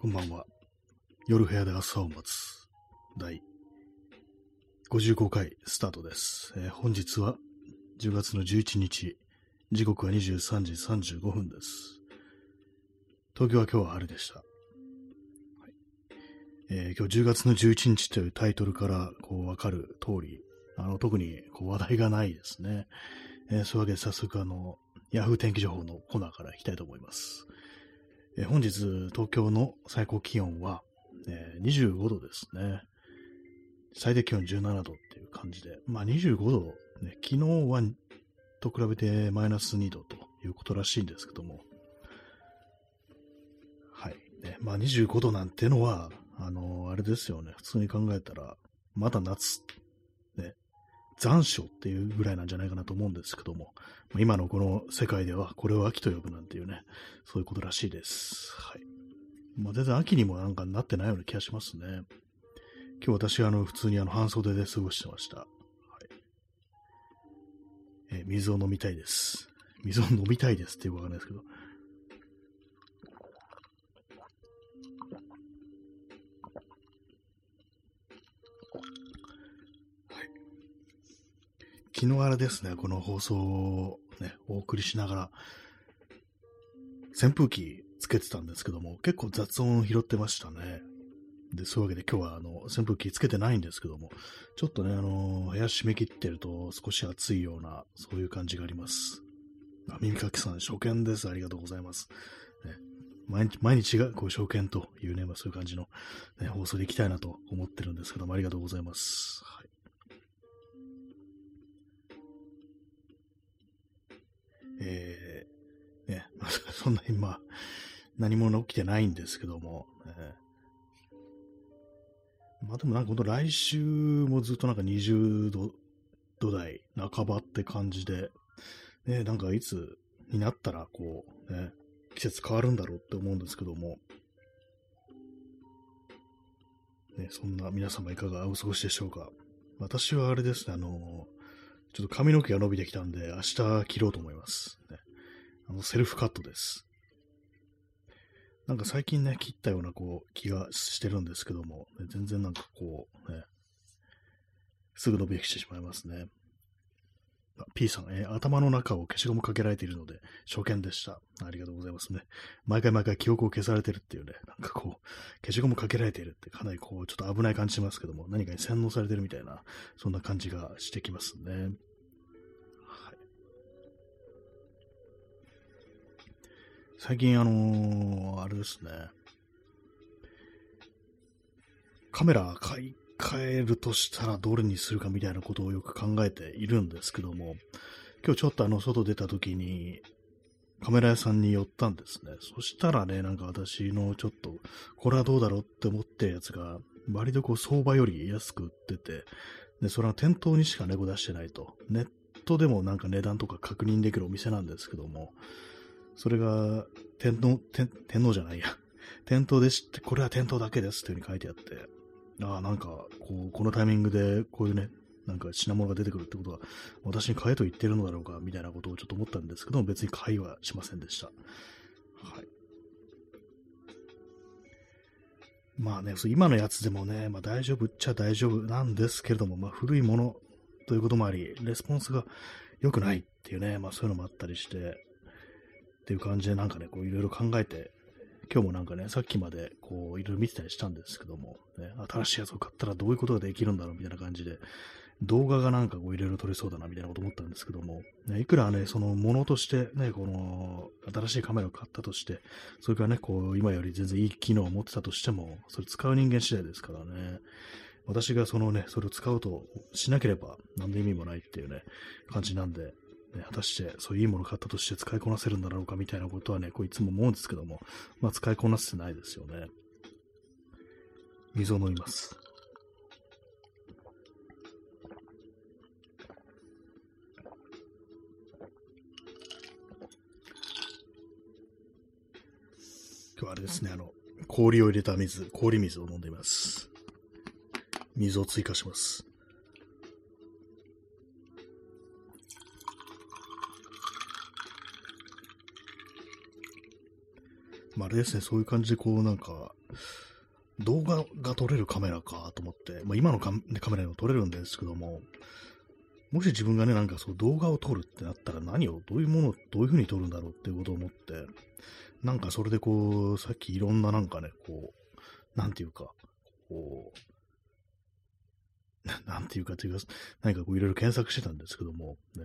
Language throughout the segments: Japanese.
こんばんは。夜部屋で朝を待つ第55回スタートです。えー本日は10月の11日、時刻は23時35分です。東京は今日は晴れでした。はいえー今日10月の11日というタイトルからこうわかる通り、あの特にこう話題がないですね。えーそういうわけで早速あの、ヤフー天気情報のコーナーからいきたいと思います。えー本日、東京の最高気温は、えー25度ですね。最低気温17度っていう感じで、まあ25度、ね、昨日はと比べてマイナス2度ということらしいんですけども、はい。ね、まあ25度なんてのは、あのーあれですよね、普通に考えたら、まだ夏、残暑っていうぐらいなんじゃないかなと思うんですけども、今のこの世界ではこれを秋と呼ぶなんていうね、そういうことらしいです。はい。まあ、全然秋にもなんかなってないような気がしますね。今日私はあの普通にあの半袖で過ごしてました。はい。えー水を飲みたいです。水を飲みたいですってよくわかんないですけど。昨日あれですね、この放送をね、お送りしながら、扇風機つけてたんですけども、結構雑音拾ってましたね。で、そういうわけで今日はあの扇風機つけてないんですけども、ちょっとね、あの部屋閉め切ってると少し暑いような、そういう感じがあります。あ耳かきさん、初見です。ありがとうございます。ね、毎日、毎日がこう初見というね、まあ、そういう感じの、ね、放送でいきたいなと思ってるんですけども、ありがとうございます。えー、ね、ま あそんなにまあ、何も起きてないんですけども、えーまあでもなんか本当来週もずっとなんか20度度台半ばって感じで、ね、なんかいつになったらこう、ね、季節変わるんだろうって思うんですけども、ね、そんな皆様いかがお過ごしでしょうか。私はあれですね、あの、ちょっと髪の毛が伸びてきたんで、明日切ろうと思います。ね、あのセルフカットです。なんか最近ね、切ったようなこう気がしてるんですけども、ね全然なんかこう、ね、すぐ伸びてきてしまいますね。P さん、えー頭の中を消しゴムかけられているので、初見でした。ありがとうございますね。毎回毎回記憶を消されてるっていうね、なんかこう、消しゴムかけられているってかなりこう、ちょっと危ない感じしますけども、何かに洗脳されてるみたいな、そんな感じがしてきますね。はい。最近あのーあれですね、カメラ買いえるとしたらどれにするかみたいなことをよく考えているんですけども、今日ちょっとあの外出た時にカメラ屋さんに寄ったんですね。そしたらね、なんか私のちょっと、これはどうだろうって思ってるやつが、割とこう相場より安く売ってて、で、それは店頭にしか猫出してないと。ネットでもなんか値段とか確認できるお店なんですけども、それが、天皇、天天皇じゃないや。店頭で知って、これは店頭だけですっていう風に書いてあって、ああ、なんか、こう、このタイミングで、こういうね、なんか品物が出てくるってことは、私に買えと言ってるのだろうか、みたいなことをちょっと思ったんですけども、別に買いはしませんでした。はい。まあね、今のやつでもね、まあ大丈夫っちゃ大丈夫なんですけれども、まあ古いものということもあり、レスポンスが良くないっていうね、まあそういうのもあったりして、っていう感じでなんかね、こういろいろ考えて、今日もなんかね、さっきまでこういろいろ見てたりしたんですけども、ね、新しいやつを買ったらどういうことができるんだろうみたいな感じで、動画がなんかこういろいろ撮れそうだなみたいなこと思ったんですけども、ね、いくらね、そのものとしてね、この新しいカメラを買ったとして、それからね、こう今より全然いい機能を持ってたとしても、それ使う人間次第ですからね、私がそのね、それを使うとしなければ何で意味もないっていうね、感じなんで、ね、果たしてそういういものを買ったとして使いこなせるんだろうかみたいなことはね、こういつも思うんですけども、まあ使いこなせてないですよね。水を飲みます。今日はあれですね、あの、氷を入れた水、氷水を飲んでいます。水を追加します。まあ、あれですね、そういう感じでこうなんか、動画が撮れるカメラかと思って、まあ、今のカメラでも撮れるんですけども、もし自分がね、なんかそう動画を撮るってなったら何を、どういうものをどういう風に撮るんだろうっていうことを思って、なんかそれでこう、さっきいろんななんかね、こう、なんていうか、こう、なんていうかというか、何かこういろいろ検索してたんですけども、ね、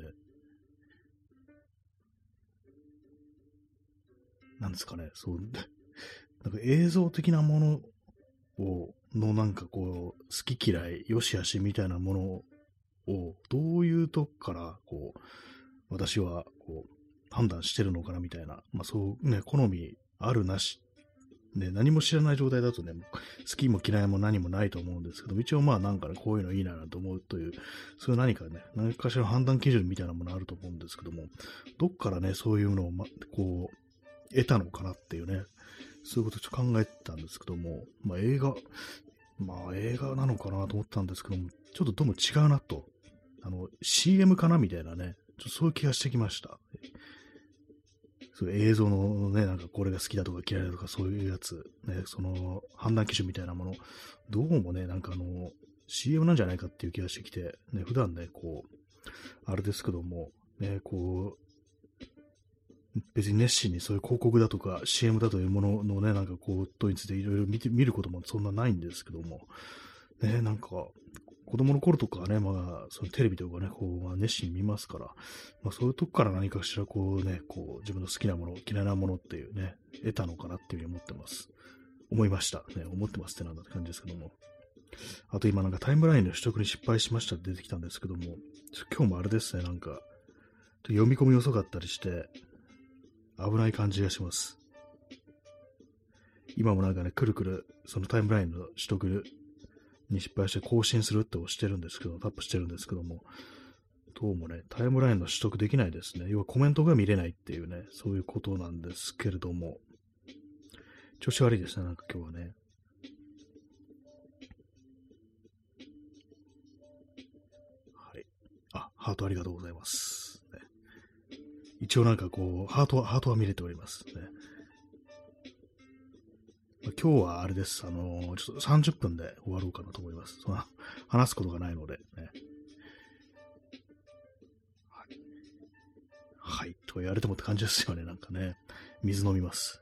なんですかね、そう、なんか映像的なものを、のなんかこう、好き嫌い、良し悪しみたいなものを、どういうとこから、こう、私は、こう、判断してるのかなみたいな、まあそうね、好みあるなし、ね、何も知らない状態だとね、好きも嫌いも何もないと思うんですけど、一応まあなんかね、こういうのいいなと思うという、そういう何かね、何かしらの判断基準みたいなものあると思うんですけども、どっからね、そういうのを、ま、こう、得たのかなっていうね、そういうことちょっと考えてたんですけども、まあ映画、まあ映画なのかなと思ったんですけども、ちょっとどうも違うなと。あの、CM かなみたいなね、ちょっとそういう気がしてきました。そういう映像のね、なんかこれが好きだとか嫌いだとかそういうやつ、ね、その判断基準みたいなもの、どうもね、なんかあの、CM なんじゃないかっていう気がしてきて、ね、普段ね、こう、あれですけども、ね、こう、別に熱心にそういう広告だとか CM だというもののね、なんかこう、とについていろいろ見て、見ることもそんなないんですけども、ね、なんか、子供の頃とかはね、まあ、そのテレビとかね、こう、まあ、熱心に見ますから、まあ、そういうとこから何かしらこうね、こう、自分の好きなもの、嫌いなものっていうね、得たのかなっていうふうに思ってます。思いました。ね、思ってますってなんだって感じですけども。あと今なんかタイムラインの取得に失敗しましたって出てきたんですけども、今日もあれですね、なんか、読み込み遅かったりして、危ない感じがします。今もなんかね、くるくる、そのタイムラインの取得に失敗して更新するって押してるんですけど、タップしてるんですけども、どうもね、タイムラインの取得できないですね。要はコメントが見れないっていうね、そういうことなんですけれども、調子悪いですね、なんか今日はね。はい。あ、ハートありがとうございます。一応なんかこう、ハートは、ハートは見れておりますね。今日はあれです。あのちょっと30分で終わろうかなと思います。その話すことがないので、ね。はい。はい。と言われてもって感じですよね。なんかね。水飲みます。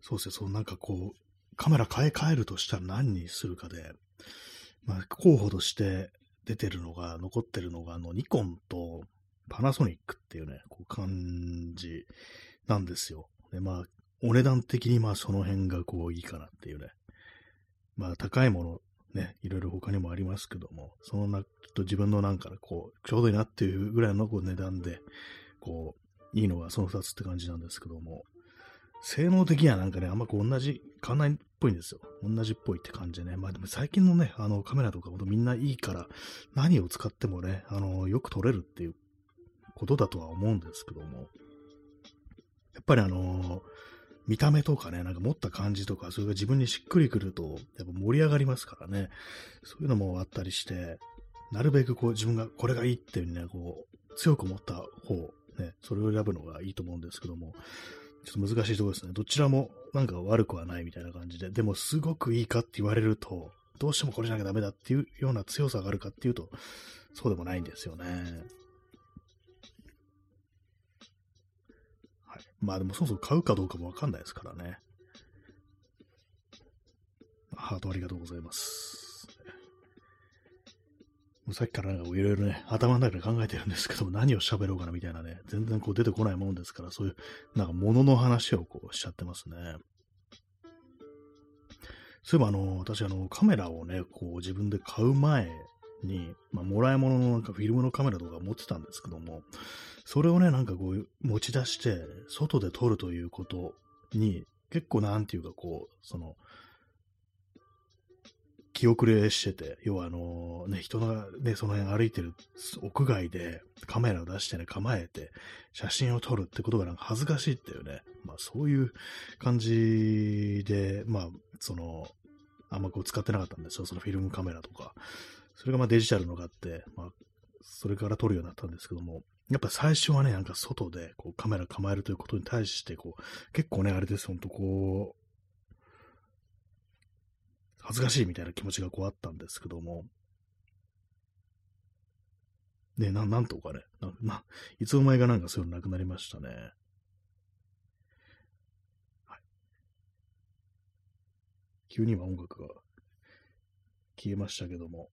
そうですね。そう、なんかこう、カメラ買い替えるとしたら何にするかで、まあ、候補として、出てるのが、残ってるのが、あの、ニコンとパナソニックっていうね、こう感じなんですよ。で、まあ、お値段的にまあその辺がこういいかなっていうね。まあ高いものね、いろいろ他にもありますけども、そのな、ちょっと自分のなんかこう、ちょうどいいなっていうぐらいのこう値段で、こう、いいのがその2つって感じなんですけども、性能的にはなんかね、あんまこう同じ、変わんないっぽいんですよ。同じっぽいって感じでね。まあでも最近のね、あのカメラとかほんとみんないいから、何を使ってもね、あの、よく撮れるっていうことだとは思うんですけども、やっぱりあの見た目とかね、なんか持った感じとか、それが自分にしっくりくると、やっぱ盛り上がりますからね。そういうのもあったりして、なるべくこう自分がこれがいいっていうね、こう、強く思った方、ね、それを選ぶのがいいと思うんですけども、ちょっと難しいところですね。どちらもなんか悪くはないみたいな感じで、でもすごくいいかって言われると、どうしてもこれじゃなきゃダメだっていうような強さがあるかっていうと、そうでもないんですよね。はい。まあでもそもそも買うかどうかもわかんないですからね。ハートありがとうございます。もうさっきからなんかいろいろね、頭の中で考えてるんですけども、何を喋ろうかなみたいなね、全然こう出てこないもんですから、そういう、なんか物の話をこうしちゃってますね。そういえばあの、私あの、カメラをね、こう自分で買う前に、まあ、もらい物のなんかフィルムのカメラとか持ってたんですけども、それをね、なんかこう持ち出して、外で撮るということに、結構なんていうかこう、その、気遅れしてて、要はあのね、人がね、その辺歩いてる屋外でカメラを出してね、構えて写真を撮るってことがなんか恥ずかしいっていうね、まあそういう感じで、まあその、あんまこう使ってなかったんですよ、そのフィルムカメラとか。それがまあデジタルのがあって、まあ、それから撮るようになったんですけども、やっぱ最初はね、なんか外でこうカメラ構えるということに対して、こう、結構ね、あれです、ほんとこう、恥ずかしいみたいな気持ちがこうあったんですけども、ね、な、なんとかね、な、な、いつお前がなんかそういうのなくなりましたね。はい。急には音楽が消えましたけども、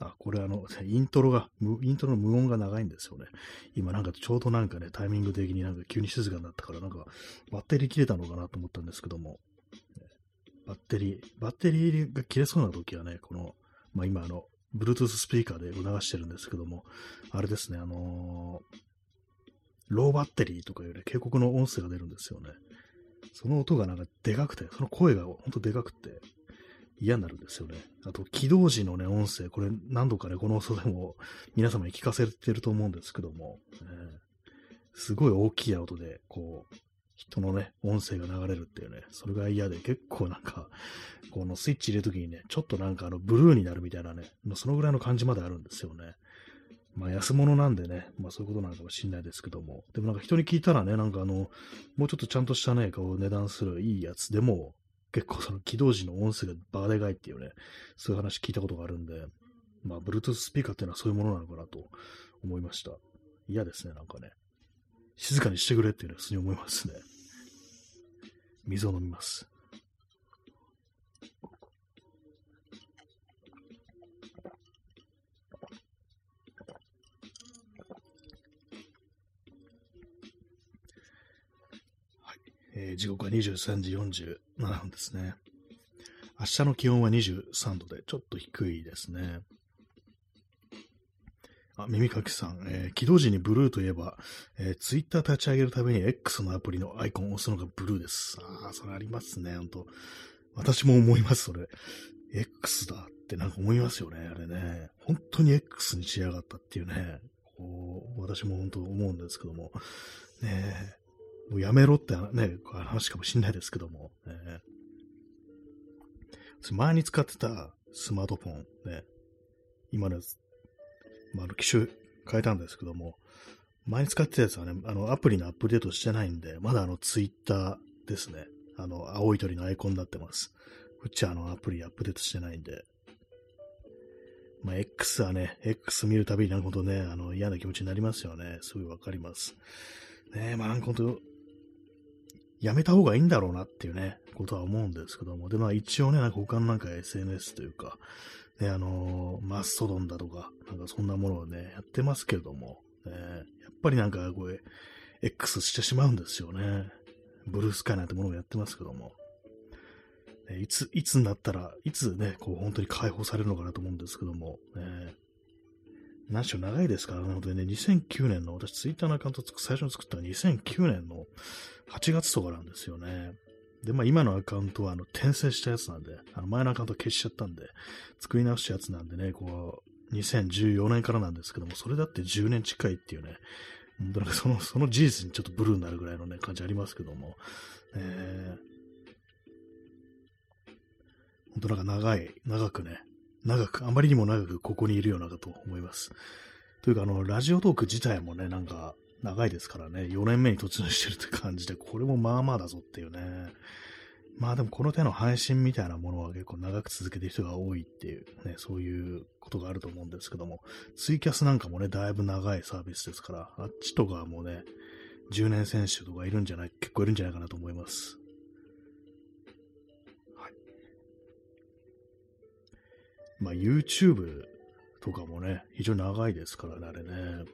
あ、これあの、イントロが、イントロの無音が長いんですよね。今なんかちょうどなんかね、タイミング的になんか急に静かになったから、なんかバッテリー切れたのかなと思ったんですけども、バッテリー、バッテリーが切れそうな時はね、この、まあ今あの、Bluetooth スピーカーで流してるんですけども、あれですね、あのー、ローバッテリーとかいうね、警告の音声が出るんですよね。その音がなんかでかくて、その声がほんとでかくて、嫌になるんですよね。あと、起動時のね、音声、これ何度かね、この音でも皆様に聞かせてると思うんですけども、えー、すごい大きい音で、こう、人のね、音声が流れるっていうね、それが嫌で結構なんか、このスイッチ入れるときにね、ちょっとなんかあの、ブルーになるみたいなね、そのぐらいの感じまであるんですよね。まあ安物なんでね、まあそういうことなのかもしれないですけども、でもなんか人に聞いたらね、なんかあの、もうちょっとちゃんとしたね、こう値段するいいやつでも、結構その起動時の音声がバカでかいっていうね、そういう話聞いたことがあるんで、まあ、Bluetooth スピーカーっていうのはそういうものなのかなと思いました。嫌ですね、なんかね。静かにしてくれっていうのは普通に思いますね。水を飲みます。えー、時刻は23時7分ですね。明日の気温は23度で、ちょっと低いですね。あ、耳かきさん、えー、起動時にブルーといえば、えー、ツイッター立ち上げるために X のアプリのアイコンを押すのがブルーです。ああ、それありますね、ほんと。私も思います、それ。X だってなんか思いますよね、あれね。本当に X にしやがったっていうね。こう、私も本当思うんですけども。ねえもうやめろってね、話かもしんないですけども、ね、前に使ってたスマートフォン、ね、今のやつ、まあ、機種変えたんですけども、前に使ってたやつはね、あの、アプリのアップデートしてないんで、まだあの、ツイッターですね。あの、青い鳥のアイコンになってます。こっちはあの、アプリアップデートしてないんで。まあ、X はね、X 見るたびになんかほんとね、あの、嫌な気持ちになりますよね。すごいわかります。ねまあ、なんかほんと、やめた方がいいんだろうなっていうね、ことは思うんですけども、で、まあ一応ね、なんか他のなんか SNS というか、ね、あのー、マストドンだとか、なんかそんなものをね、やってますけれども、ね、やっぱりなんかこれ、X してしまうんですよね。ブルースカイなんてものをやってますけども。ね、いつ、いつになったら、いつね、こう本当に解放されるのかなと思うんですけども、ね、何しろ長いですか？ら、なのでね、2009年の、私ツイッターのアカウント最初に作ったのは2009年の8月とかなんですよね。で、まあ今のアカウントはあの転生したやつなんで、あの前のアカウント消しちゃったんで、作り直したやつなんでね、こう、2014年からなんですけども、それだって10年近いっていうね、本当なんかその、その事実にちょっとブルーになるぐらいのね、感じありますけども、えー、本当なんか長い、長くね、長く、あまりにも長くここにいるようなかと思います。というか、あの、ラジオトーク自体もね、なんか、長いですからね、4年目に突入してるって感じで、これもまあまあだぞっていうね。まあでもこの手の配信みたいなものは結構長く続けてる人が多いっていうね、そういうことがあると思うんですけども、ツイキャスなんかもね、だいぶ長いサービスですから、あっちとかもね、10年選手とかいるんじゃない、結構いるんじゃないかなと思います。まあ YouTube とかもね、非常に長いですからね、あれね。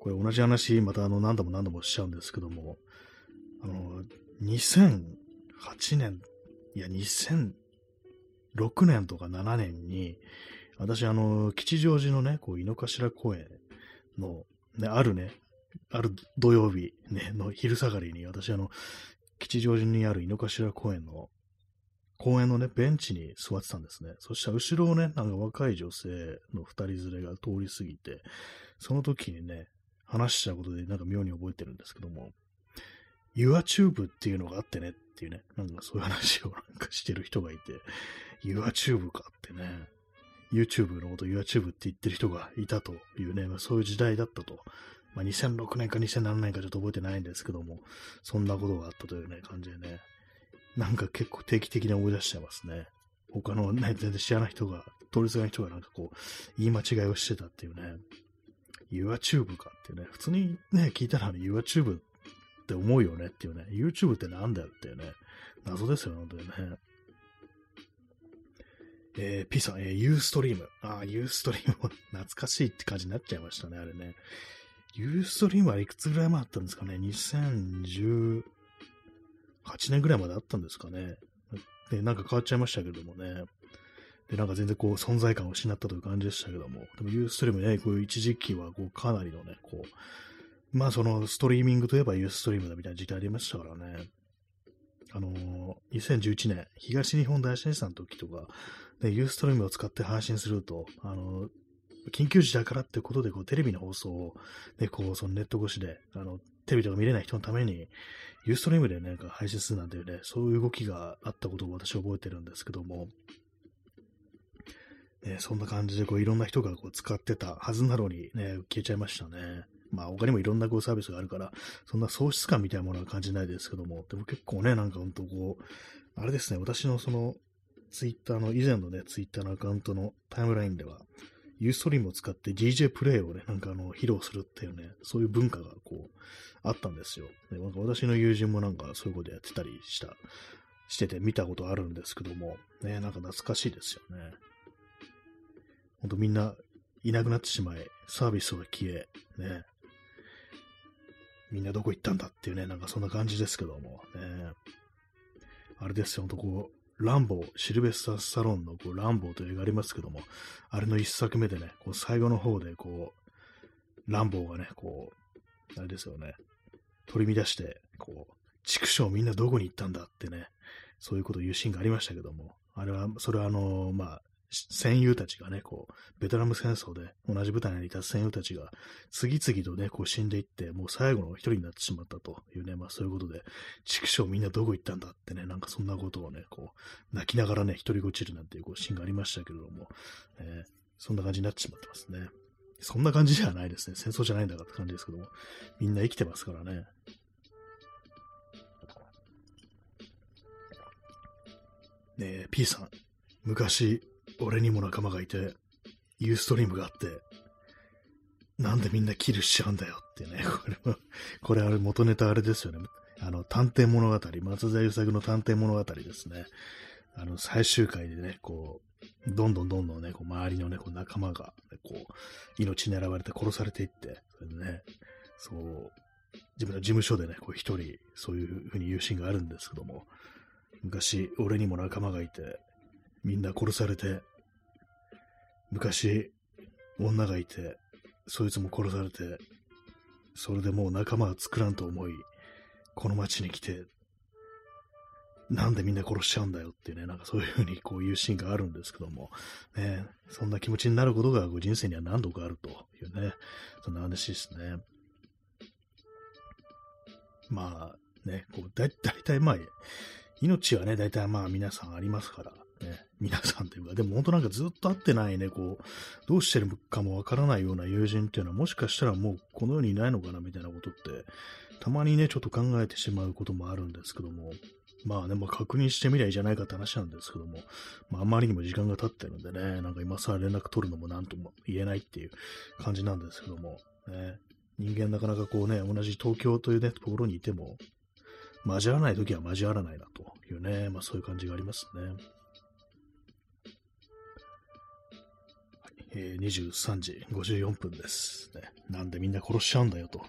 これ同じ話、またあの何度も何度もしちゃうんですけども、あの、2008年、いや、2006年とか7年に、私、あの、吉祥寺のね、こう、井の頭公園の、ね、あるね、ある土曜日、ね、の昼下がりに、私、あの、吉祥寺にある井の頭公園の、公園のね、ベンチに座ってたんですね。そしたら後ろをね、なんか若い女性の二人連れが通り過ぎて、その時にね、話したことでなんか妙に覚えてるんですけども、YourTube っていうのがあってねっていうね、なんかそういう話をなんかしてる人がいて、YourTube かってね、YouTube のこと YourTube って言ってる人がいたというね、まあ、そういう時代だったと。まあ、2006年か2007年かちょっと覚えてないんですけども、そんなことがあったというね、感じでね、なんか結構定期的に思い出しちゃいますね。他のね、全然知らない人が、通りすがりの人がなんかこう、言い間違いをしてたっていうね、YouTube かっていうね、普通にね、聞いたら YouTube って思うよねっていうね、YouTube ってなんだよっていうね、謎ですよね、本当にね。えー、P さん、えー、ユーストリーム。ああ、ユーストリーム懐かしいって感じになっちゃいましたね、あれね。ユーストリームはいくつぐらい前あったんですかね ?2010 8年ぐらいまであったんですかね。で、なんか変わっちゃいましたけどもね。で、なんか全然こう存在感を失ったという感じでしたけども。でもユーストリームね、こういう一時期はこうかなりのね、こう、まあそのストリーミングといえばユーストリームだみたいな時代ありましたからね。あのー、2011年、東日本大震災の時とか、で、ユーストリームを使って配信すると、あのー、緊急時だからってことで、こう、テレビの放送を、ね、こう、そのネット越しで、あの、テレビとか見れない人のために、ユーストリームでね、なんか配信するなんていうね、そういう動きがあったことを私は覚えてるんですけども、ね、そんな感じで、こう、いろんな人がこう使ってたはずなのに、ね、消えちゃいましたね。まあ、他にもいろんなこうサービスがあるから、そんな喪失感みたいなものは感じないですけども、でも結構ね、なんか本当こう、あれですね、私のその、ツイッターの、以前のね、ツイッターのアカウントのタイムラインでは、ユーストリームを使って DJ プレイをね、なんかあの、披露するっていうね、そういう文化がこう、あったんですよ。でなんか私の友人もなんかそういうことやってたりした、してて見たことあるんですけども、ね、なんか懐かしいですよね。ほんとみんないなくなってしまい、サービスが消え、ね、みんなどこ行ったんだっていうね、なんかそんな感じですけども、ね、あれですよ、ほんとこう、ランボー、シルベスター・サロンのこうランボーという映画ありますけども、あれの一作目でね、こう最後の方でこう、ランボーがね、こう、あれですよね、取り乱して、こう、畜生みんなどこに行ったんだってね、そういうことを言うシーンがありましたけども、あれは、それはあの、まあ、戦友たちがね、こう、ベトナム戦争で同じ舞台にいた戦友たちが次々とね、こう死んでいって、もう最後の一人になってしまったというね、まあそういうことで、畜生みんなどこ行ったんだってね、なんかそんなことをね、こう、泣きながらね、一人ごちるなんていうこうシーンがありましたけれども、えー、そんな感じになってしまってますね。そんな感じではないですね。戦争じゃないんだからって感じですけども、みんな生きてますからね。ねえ、P さん、昔、俺にも仲間がいて、ユーストリームがあって、なんでみんなキルしちゃうんだよってね、これは、これあれ元ネタあれですよね。あの、探偵物語、松田優作の探偵物語ですね。あの、最終回でね、こう、どんどんどんどんね、こう周りのね、こう仲間が、ね、こう、命狙われて殺されていって、そね、そう、自分の事務所でね、こう一人、そういうふうに言うシーンがあるんですけども、昔、俺にも仲間がいて、みんな殺されて、昔、女がいて、そいつも殺されて、それでもう仲間は作らんと思い、この町に来て、なんでみんな殺しちゃうんだよっていうね、なんかそういうふうにこういうシーンがあるんですけども、ね、そんな気持ちになることが人生には何度かあるというね、そんな話ですね。まあね、こうだだいたいまあ、命はね、だいたいまあ皆さんありますから、ね、皆さんというか、でも本当なんかずっと会ってないね、こう、どうしてるかもわからないような友人っていうのは、もしかしたらもうこの世にいないのかなみたいなことって、たまにね、ちょっと考えてしまうこともあるんですけども、まあね、まあ確認してみりゃいいじゃないかって話なんですけども、まああまりにも時間が経ってるんでね、なんか今更連絡取るのもなんとも言えないっていう感じなんですけども、ね、人間なかなかこうね、同じ東京というね、ところにいても、交わらない時は交わらないなというね、まあそういう感じがありますね。えー、23時54分です、ね。なんでみんな殺しちゃうんだよと。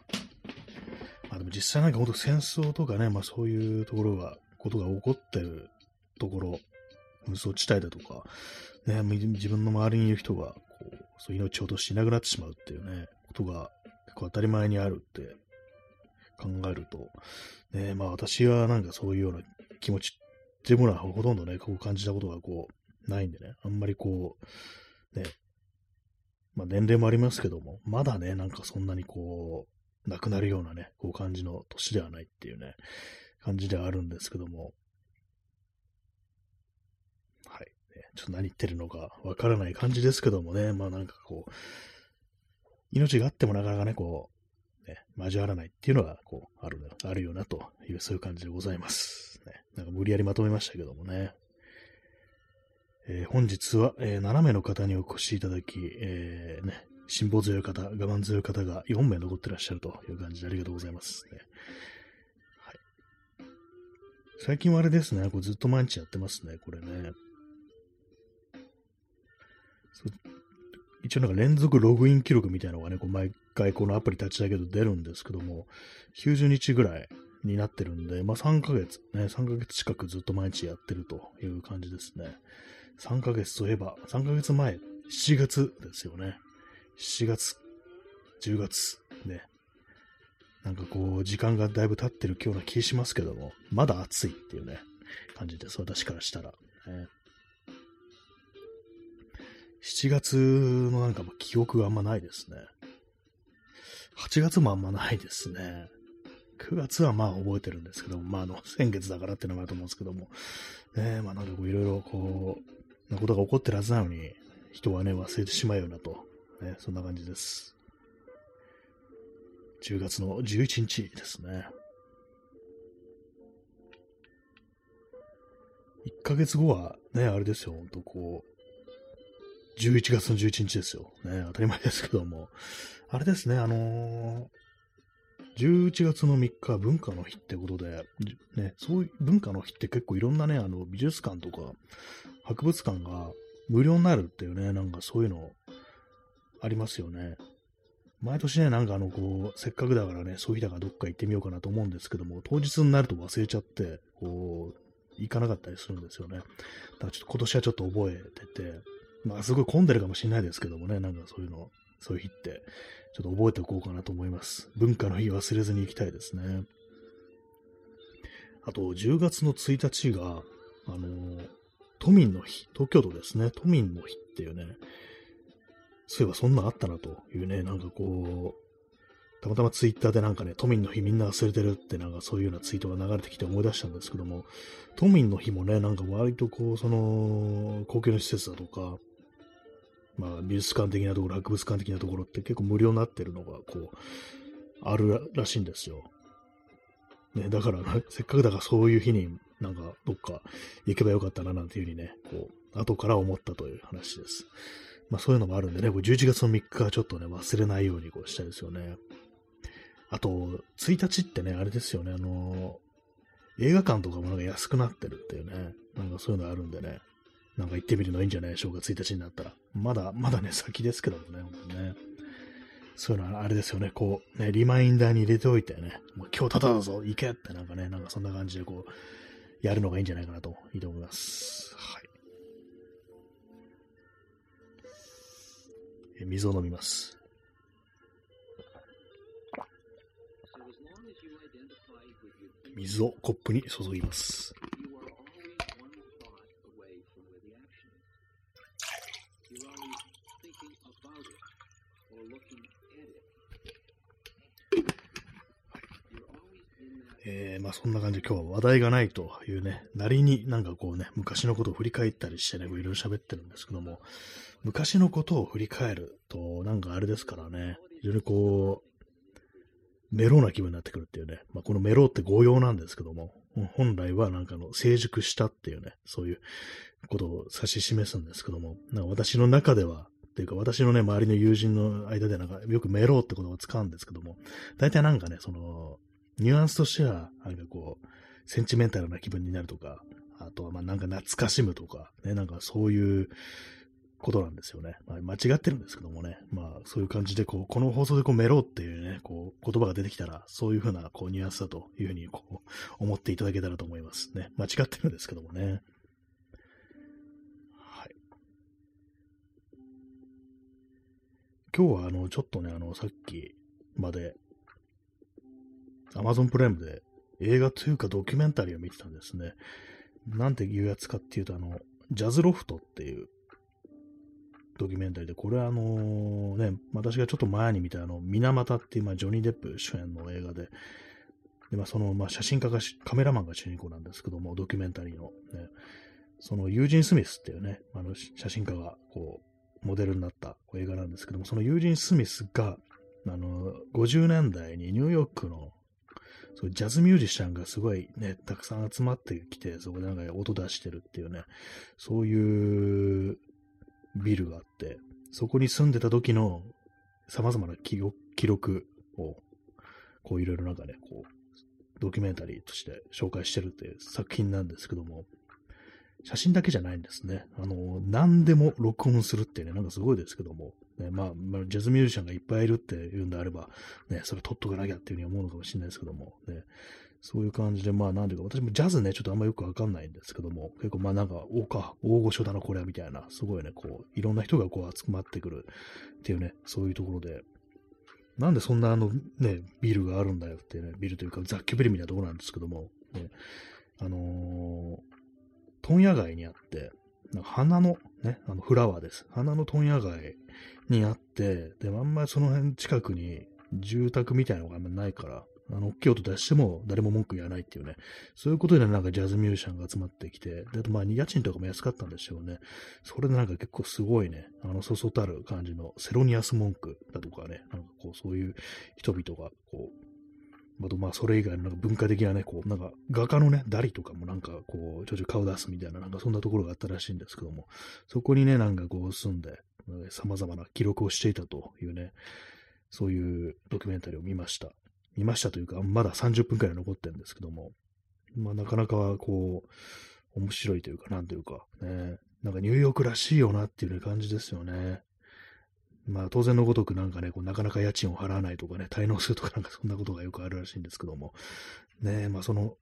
まあでも実際なんか本当戦争とかね、まあそういうところが、ことが起こってるところ、紛争地帯だとか、ね、自分の周りにいる人が、こう、そう命を落としていなくなってしまうっていうね、ことが結構当たり前にあるって考えると、ね、まあ私はなんかそういうような気持ちっていうものはほとんどね、こう感じたことがこう、ないんでね、あんまりこう、ね、まあ年齢もありますけども、まだね、なんかそんなにこうなくなるようなね、こう感じの年ではないっていうね、感じではあるんですけども、はい。ね、ちょっと何言ってるのかわからない感じですけどもね、まあなんかこう、命があってもなかなかね、こう、ね、交わらないっていうのは、こう、ある、あるよなという、そういう感じでございます。ね、なんか無理やりまとめましたけどもね。えー、本日は、えー、7名の方にお越しいただき、えー、ね、辛抱強い方、我慢強い方が4名残ってらっしゃるという感じでありがとうございます、ね。はい、最近はあれですね、こうずっと毎日やってますね、これね。一応なんか連続ログイン記録みたいなのがね、こう毎回このアプリ立ち上げると出るんですけども、90日ぐらいになってるんで、まあ3ヶ月、ね、3ヶ月近くずっと毎日やってるという感じですね。3ヶ月といえば、3ヶ月前、7月ですよね。7月、10月、ね。なんかこう、時間がだいぶ経ってる今日な気しますけども、まだ暑いっていうね、感じです。私からしたら。ね、7月のなんか記憶があんまないですね。8月もあんまないですね。9月はまあ覚えてるんですけども、まああの、先月だからっていうのもあると思うんですけども、ねまあなんかこういろいろこう、なことが起こってるはずなのに、人はね、忘れてしまうよなと、ね、そんな感じです。10月の11日ですね。1ヶ月後はね、あれですよ、ほんとこう、11月の11日ですよ。ね、当たり前ですけども。あれですね、あのー、11月の3日、文化の日ってことで、ね、そういう文化の日って結構いろんなね、あの、美術館とか、博物館が無料になるっていうね、なんかそういうのありますよね。毎年ね、なんかあの、こう、せっかくだからね、そういう日だからどっか行ってみようかなと思うんですけども、当日になると忘れちゃって、こう、行かなかったりするんですよね。だからちょっと今年はちょっと覚えてて、まあ、すごい混んでるかもしれないですけどもね、なんかそういうの、そういう日って、ちょっと覚えておこうかなと思います。文化の日忘れずに行きたいですね。あと、10月の1日が、あの都民の日、東京都ですね、都民の日っていうね、そういえばそんなあったなというね、なんかこう、たまたまツイッターでなんかね、都民の日みんな忘れてるってなんかそういうようなツイートが流れてきて思い出したんですけども、都民の日もね、なんか割とこう、その、公共の施設だとか、まあ、美術館的なところ、博物館的なところって結構無料になってるのが、こう、あるらしいんですよ。ね、だから、せっかくだからそういう日になんかどっか行けばよかったななんていうふうにね、こう、後から思ったという話です。まあそういうのもあるんでね、これ11月の3日はちょっとね、忘れないようにこうしたいですよね。あと、1日ってね、あれですよね、あの映画館とかもなんか安くなってるっていうね、なんかそういうのあるんでね、なんか行ってみるのいいんじゃない？でしょうか、1日になったら。まだ、まだね、先ですけどもね、本当ね。そういうのはあれですよね、こう、ね、リマインダーに入れておいてね、もう今日ただだぞ、行けってなんかね、なんかそんな感じでこう、やるのがいいんじゃないかなと、いいと思います。はい。え水を飲みます。水をコップに注ぎます。えー、まあそんな感じで今日は話題がないというね、なりになんかこうね、昔のことを振り返ったりしてね、いろいろ喋ってるんですけども、昔のことを振り返ると、なんかあれですからね、非常にこう、メローな気分になってくるっていうね、まあこのメローって誤用なんですけども、本来はなんかの成熟したっていうね、そういうことを指し示すんですけども、なんか私の中では、っていうか私のね、周りの友人の間でなんかよくメローって言葉を使うんですけども、大体なんかね、その、ニュアンスとしては、なんかこう、センチメンタルな気分になるとか、あとはまあなんか懐かしむとか、ね、なんかそういうことなんですよね。まあ、間違ってるんですけどもね。まあそういう感じで、こう、この放送でこうメロっていうね、こう、言葉が出てきたら、そういうふうなこうニュアンスだというふうにこう、思っていただけたらと思いますね。間違ってるんですけどもね。はい。今日はあの、ちょっとね、あの、さっきまで Amazon プライムで映画というかドキュメンタリーを見てたんですね。なんていうやつかっていうと、あの、ジャズロフトっていう、ドキュメンタリーで、これはあのね、私がちょっと前に見たあの、水俣っていう、まあ、ジョニー・デップ主演の映画で、で、まあ、その、まあ、写真家が、カメラマンが主人公なんですけども、ドキュメンタリーの、ね、そのユージン・スミスっていうね、あの、写真家が、こう、モデルになった映画なんですけども、そのユージン・スミスが、あの、50年代にニューヨークの、そうジャズミュージシャンがすごいね、たくさん集まってきて、そこでなんか音出してるっていうね、そういうビルがあって、そこに住んでた時の様々な記録を、こういろいろなんかね、こう、ドキュメンタリーとして紹介してるっていう作品なんですけども、写真だけじゃないんですね。あの、何でも録音するってね、なんかすごいですけども、ね、まあ、まあ、ジャズミュージシャンがいっぱいいるっていうんであれば、ね、それ撮っとかなきゃっていうふうに思うのかもしれないですけども、ね、そういう感じで、まあ、なんていうか、私もジャズね、ちょっとあんまよくわかんないんですけども、結構まあなんか、おか、大御所だな、これは、みたいな、すごいね、こう、いろんな人がこう集まってくるっていうね、そういうところで、なんでそんなあのね、ビルがあるんだよっていうね、ビルというか雑居ビルみたいなところなんですけども、ね、あのー、問屋街にあって、花のね、あのフラワーです。花の問屋街にあって、でも、あんまりその辺近くに住宅みたいなのがあんまりないから、あの、大きい音出しても誰も文句言わないっていうね、そういうことでなんかジャズミュージシャンが集まってきて、で、あとまあ、家賃とかも安かったんでしょうね。それでなんか結構すごいね、あの、そそたる感じのセロニアス文句だとかね、なんかこう、そういう人々が、こう、あとまあ、それ以外のなんか文化的なね、こう、なんか画家のね、ダリとかもなんかこう、ちょちょ顔出すみたいな、なんかそんなところがあったらしいんですけども、そこにね、なんかこう住んで、様々な記録をしていたというね、そういうドキュメンタリーを見ました。見ましたというか、まだ30分くらい残ってるんですけども、まあなかなかこう、面白いというか、なんというか、ね、なんかニューヨークらしいよなっていう、感じですよね。まあ当然のごとくなんかね、こうなかなか家賃を払わないとかね、滞納するとかなんかそんなことがよくあるらしいんですけども、ね、まあその、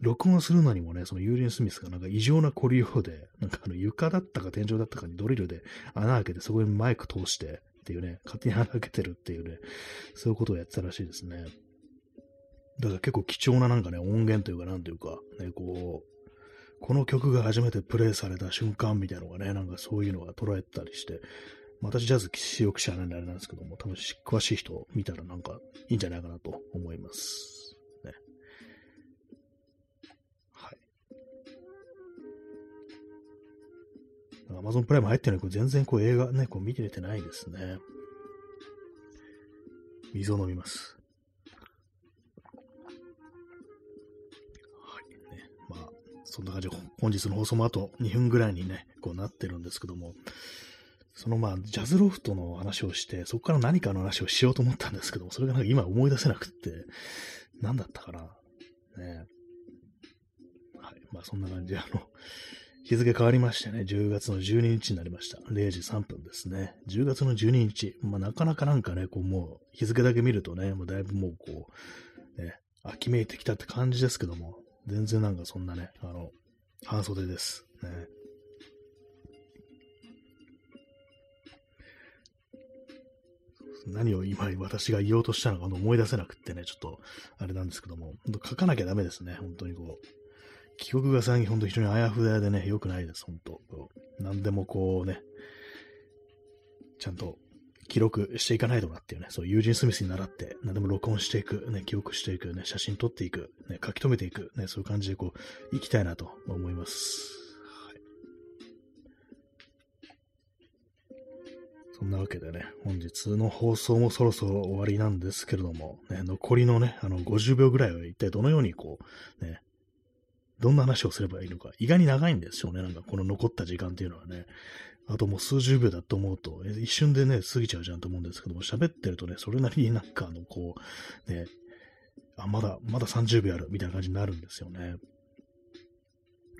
録音するのにもね、そのユーリン・スミスがなんか異常な凝りようで、なんかあの床だったか天井だったかにドリルで穴開けてそこにマイク通してっていうね、勝手に穴開けてるっていうね、そういうことをやってたらしいですね。だから結構貴重ななんかね、音源というか、なんというか、ね、こう、この曲が初めてプレイされた瞬間みたいなのがね、なんかそういうのが捉えたりして、私ジャズよく知らないんであれなんですけども、多分詳しい人見たらなんかいいんじゃないかなと思います。ね。はい。アマゾンプライム入ってないこれ全然こう映画ね、こう見ててないですね。水を飲みます。まあそんな感じで、本日の放送もあと2分ぐらいにね、こうなってるんですけども、そのまあ、ジャズロフトの話をして、そこから何かの話をしようと思ったんですけども、それがなんか今思い出せなくって、何だったかな。ねはい。まあそんな感じで、あの、日付変わりましてね、10月の12日になりました。0時3分ですね。10月の12日。まあなかなかなんかね、こうもう日付だけ見るとね、もうだいぶもうこう、ね、秋めいてきたって感じですけども、全然なんかそんなね、あの、半袖です。ね。何を今私が言おうとしたのか思い出せなくってね、ちょっとあれなんですけども、書かなきゃダメですね、本当にこう。記憶が最近本当に非常にあやふやでね、良くないです、本当。何でもこうね、ちゃんと記録していかないとなっていうね、そう、ユージン・スミスに習って、何でも録音していく、ね、記憶していく、ね、写真撮っていく、ね、書き留めていく、ね、そういう感じでこう、生きたいなと思います。そんなわけでね、本日の放送もそろそろ終わりなんですけれども、ね、残りのね、あの、50秒ぐらいは一体どのようにこう、ね、どんな話をすればいいのか、意外に長いんですよね、なんかこの残った時間っていうのはね。あともう数十秒だと思うと、一瞬でね、過ぎちゃうじゃんと思うんですけども、喋ってるとね、それなりになんかあの、こう、ね、あ、まだ、まだ30秒あるみたいな感じになるんですよね。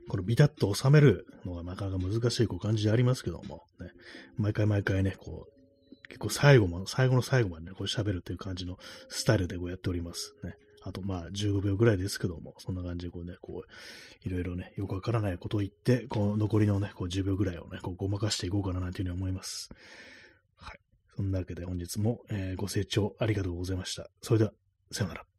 このビタッと収めるのがなかなか難しいこう感じでありますけども、ね、毎回毎回ね、こう、結構最後も、最後の最後までね、こう喋るっていう感じのスタイルでこうやっております。ね。あとまあ15秒ぐらいですけども、そんな感じでこうね、こう、いろいろね、よくわからないことを言って、この残りのね、こう10秒ぐらいをね、こうごまかしていこうかななんていうふうに思います。はい。そんなわけで本日も、えー、ご清聴ありがとうございました。それでは、さよなら。